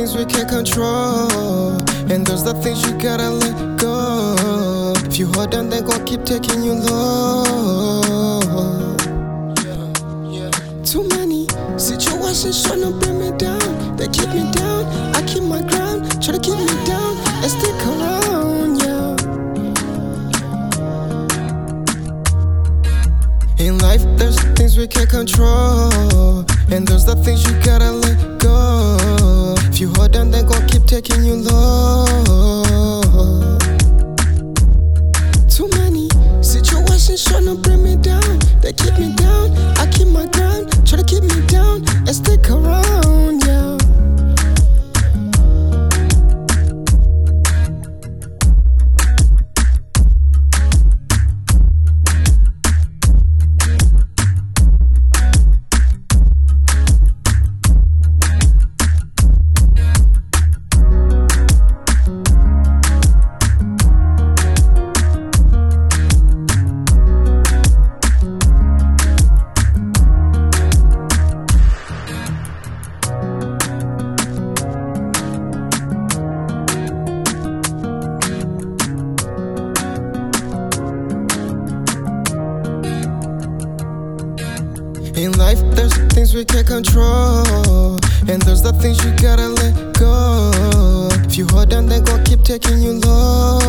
things we can't control. And there's the things you gotta let go. If you hold on, they gon' keep taking you low. Too many situations trying to bring me down. They keep me down. I keep my ground. Try to keep me down and stick around, yeah. In life, there's things we can't control. And there's the things you gotta taking you low. In life, there's things we can't control. And there's the things you gotta let go. If you hold on, they gon' keep taking you low.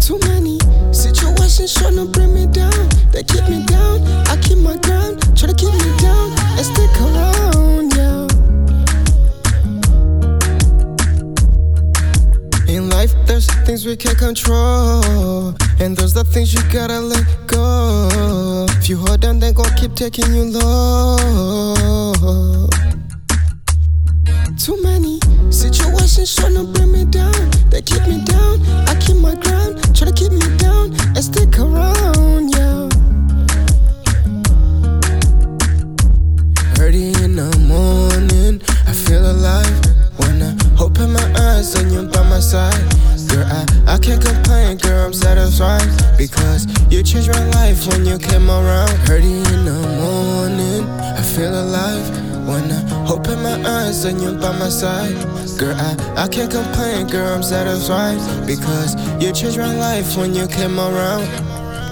Too many situations trying to bring me down. They keep me down. I keep my ground. Try to keep me down and stick around, yeah. In life, there's things we can't control. And there's the things you gotta let go. If you hold on, they gon' keep taking you low. Too many situations trying to bring me down. They keep me down. I keep my ground. Try to keep me down and stick around, yeah. Early in the morning, I feel alive. When I open my eyes and you're by my side. Girl, I, I can't complain, Because you changed my life when you came around. Early in the morning, I feel alive. When I open my eyes and you're by my side. Girl, I, I can't complain, girl, I'm satisfied. Because you changed my life when you came around.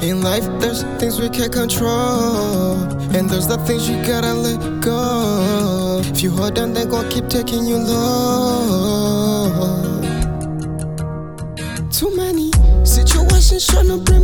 In life, there's things we can't control. And there's the things you gotta let go. If you hold on, they gon' keep taking you low. Too many situations trying to bring me down. They